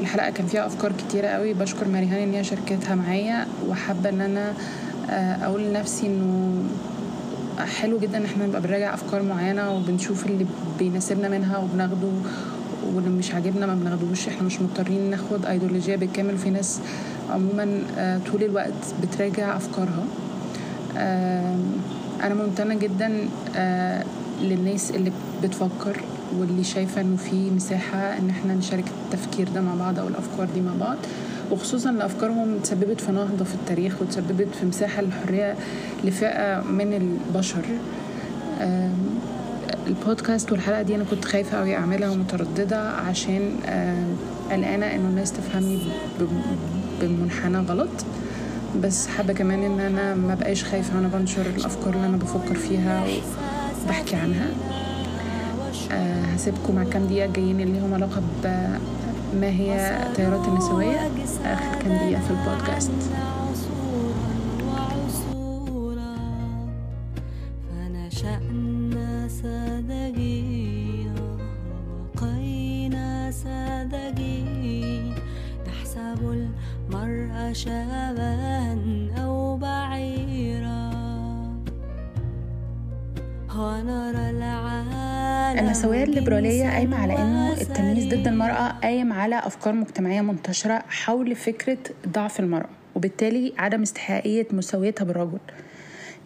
الحلقة كان فيها أفكار كتيرة قوي. بشكر مريهان إن هي شاركتها معايا وحابة إن أنا آه، أقول لنفسي إنه حلو جدا إن إحنا نبقى بنراجع أفكار معينة وبنشوف اللي بيناسبنا منها وبناخده واللي مش عاجبنا ما بناخدوش إحنا مش مضطرين ناخد ايديولوجيه بالكامل. في ناس عموما آه، طول الوقت بتراجع أفكارها. آم، أنا ممتنة جدا آه، للناس اللي بتفكر واللي شايفة إنه في مساحة إن إحنا نشارك التفكير ده مع بعض أو الأفكار دي مع بعض. وخصوصا ان افكارهم تسببت في نهضة في التاريخ وتسببت في مساحة للحريه لفئة من البشر. البودكاست والحلقة دي أنا كنت خايفة قوي أعملها ومترددة عشان قلقانة إنه الناس تفهمني بمنحنى غلط. بس حابة كمان إن أنا ما بقاش خايفة وأنا بنشر الأفكار اللي أنا بفكر فيها وبحكي عنها. هسيبكم مع كام دقيقة جايين اللي ليهم علاقه بما هي التيارات النسوية آخر كام دقيقة في البودكاست. النسوية الليبرالية قايمة على إنه التمييز ضد. المرأة قايم على أفكار مجتمعية منتشرة حول فكرة ضعف المرأة وبالتالي عدم استحقاقية مساويتها بالرجل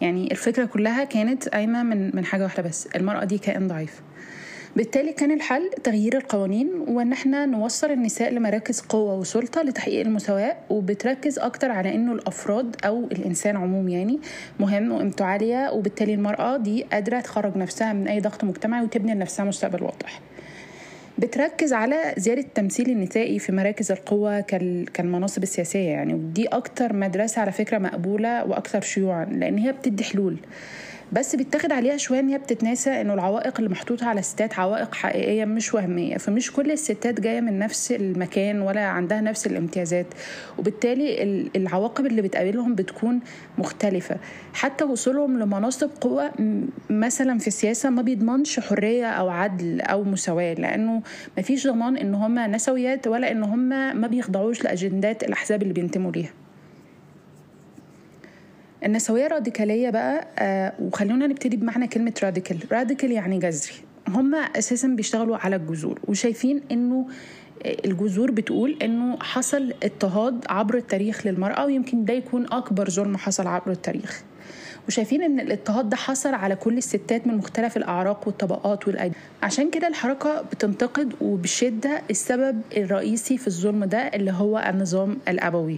يعني الفكرة كلها كانت قايمة من من حاجة واحدة بس المرأة دي كائن ضعيف بالتالي كان الحل تغيير القوانين وان إحنا نوصل النساء لمراكز قوة وسلطة لتحقيق المساواة وبتركز أكتر على إنه الأفراد أو الإنسان عموم يعني مهم وقيمته عالية وبالتالي المرأة دي قادرة تخرج نفسها من أي ضغط مجتمعي وتبني لنفسها مستقبل واضح. بتركز على زيادة التمثيل النسائي في مراكز القوة كال- كالمناصب السياسية يعني ودي أكتر مدرسة على فكرة مقبولة وأكثر شيوعا لأن هي بتدي حلول. بس بيتاخد عليها شوية إن هي بتتناسى إنه العوائق اللي محطوطة على الستات عوائق حقيقية مش وهمية. فمش كل الستات جاية من نفس المكان ولا عندها نفس الامتيازات. وبالتالي ال- العواقب اللي بتقابلهم بتكون مختلفة. حتى وصولهم لمناصب قوة م- مثلا في السياسة ما بيضمنش حرية أو عدل أو مساواة لأنه مفيش ضمان إن هم نسويات ولا إن هم ما بيخضعوش لأجندات الأحزاب اللي بينتموا ليها. النسوية راديكالية بقى آه وخلونا نبتدي بمعنى كلمة راديكال. راديكال يعني جذري. هم أساسا بيشتغلوا على الجذور وشايفين إنه الجذور بتقول إنه حصل اضطهاد عبر التاريخ للمرأة ويمكن ده يكون أكبر ظلم حصل عبر التاريخ. وشايفين إن الاضطهاد ده حصل على كل الستات من مختلف الأعراق والطبقات والايدي عشان كده الحركة بتنتقد وبشدة السبب الرئيسي في الظلم ده اللي هو النظام الأبوي.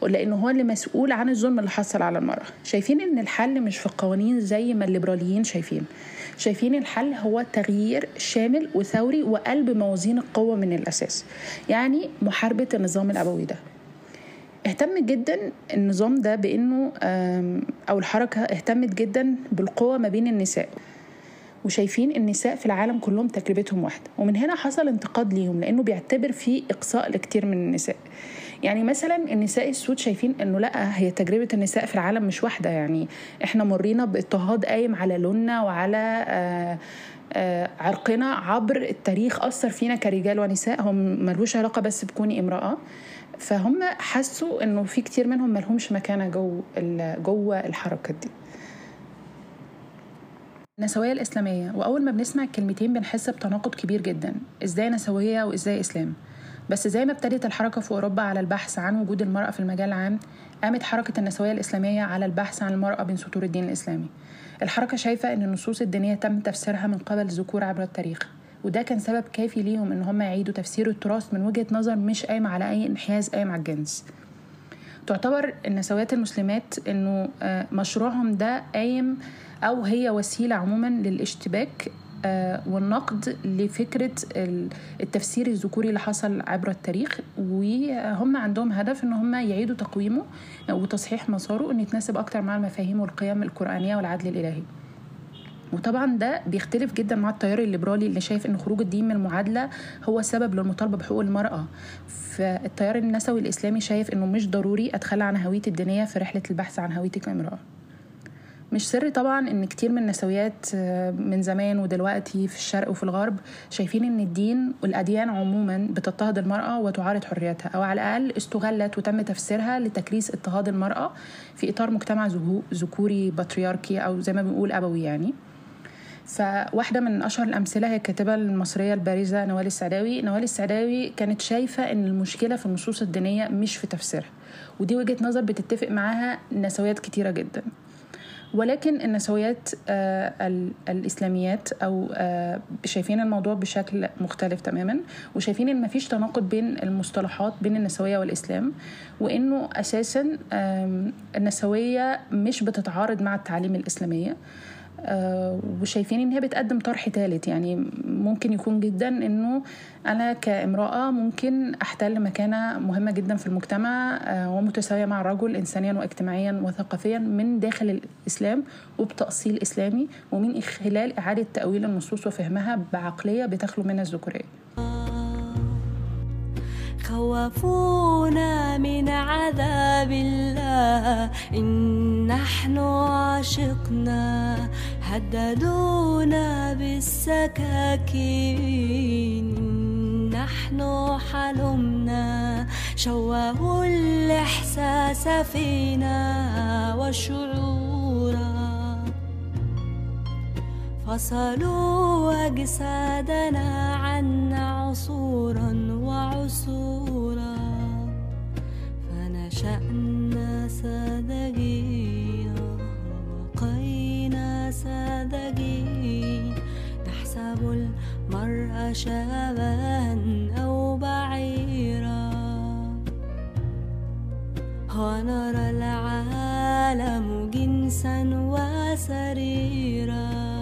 ولأنه هو اللي مسؤول عن الظلم اللي حصل على المرأة. شايفين إن الحل مش في القوانين زي ما الليبراليين شايفين. شايفين الحل هو تغيير شامل وثوري وقلب موازين القوة من الأساس. يعني محاربة النظام الأبوي ده. اهتم جدا النظام ده بإنه أو الحركة اهتمت جدا بالقوة ما بين النساء. وشايفين النساء في العالم كلهم تجربتهم واحدة. ومن هنا حصل انتقاد ليهم لأنه بيعتبر في إقصاء لكتير من النساء. يعني مثلا النساء السود شايفين إنه لأ هي تجربة النساء في العالم مش واحدة. يعني إحنا مرينا باضطهاد قايم على لوننا وعلى آه آه عرقنا. عبر التاريخ أثر فينا كرجال ونساء. هم ملوش علاقة بس بكوني امرأة. فهم حسوا إنه في كتير منهم ملهمش مكانة جو جوه الحركة دي. النسوية الإسلامية. وأول ما بنسمع الكلمتين بنحس بتناقض كبير جدا. إزاي نسوية وإزاي إسلام؟ بس زي ما ابتدت الحركة في أوروبا على البحث عن وجود المرأة في المجال العام قامت حركة النسوية الإسلامية على البحث عن المرأة بين سطور الدين الإسلامي. الحركة شايفة أن النصوص الدينية تم تفسيرها من قبل الذكور عبر التاريخ وده كان سبب كافي ليهم إن هم يعيدوا تفسير التراث من وجهة نظر مش قايمة على أي انحياز قايم على الجنس. تعتبر النسويات المسلمات إنه آه، مشروعهم ده قايم أو هي وسيلة عموما للاشتباك والنقد لفكرة ال- التفسير الذكوري اللي حصل عبر التاريخ وهم عندهم هدف إن هم يعيدوا تقويمه وتصحيح مساره إنه يتناسب أكتر مع المفاهيم والقيم القرآنية والعدل الإلهي. وطبعا ده بيختلف جدا مع التيار الليبرالي اللي شايف إن خروج الدين من المعادلة هو سبب للمطالبة بحقوق المرأة. فالتيار النسوي الإسلامي شايف إنه مش ضروري اتخلى عن هويتي الدينية في رحلة البحث عن هويتي كامراه مش سر طبعا إن كتير من النسويات آه، من زمان ودلوقتي في الشرق وفي الغرب شايفين إن الدين والأديان عموما بتضطهد المرأة وتعارض حريتها أو على الأقل استغلت وتم تفسيرها لتكريس اضطهاد المرأة في إطار مجتمع ذكوري بطريركي أو زي ما بنقول أبوي يعني. فواحدة من أشهر الأمثلة هي الكاتبة المصرية البارزة نوال السعداوي. نوال السعداوي كانت شايفة أن المشكلة في النصوص الدينية مش في تفسيرها ودي وجهة نظر بتتفق معاها نسويات كتيرة جدا. ولكن النسويات آه، ال- الإسلاميات أو آه، شايفين الموضوع بشكل مختلف تماما وشايفين إن مفيش تناقض بين المصطلحات بين النسوية والإسلام وإنه أساسا آم، النسوية مش بتتعارض مع التعاليم الإسلامية. آه، وشايفين إن هي بتقدم طرح ثالث يعني ممكن يكون جدا إنه أنا كامرأة ممكن أحتل مكانة مهمة جدا في المجتمع آه، ومتساوية مع الرجل انسانيا واجتماعيا وثقافيا من داخل الإسلام وبتأصيل إسلامي ومن خلال إعادة تأويل النصوص وفهمها بعقلية بتخلو من الذكورية. خوفونا من عذاب الله. إن نحن عشقنا هددونا بالسكاكين. إن نحن حلمنا شوهوا الإحساس فينا وشعورا فصلوا أجسادنا عنا عصورا وعصورا فنشأنا ساذجين وبقينا ساذجين نحسب المرء شابها أو بعيرا. ونرى العالم جنسا وسريرا.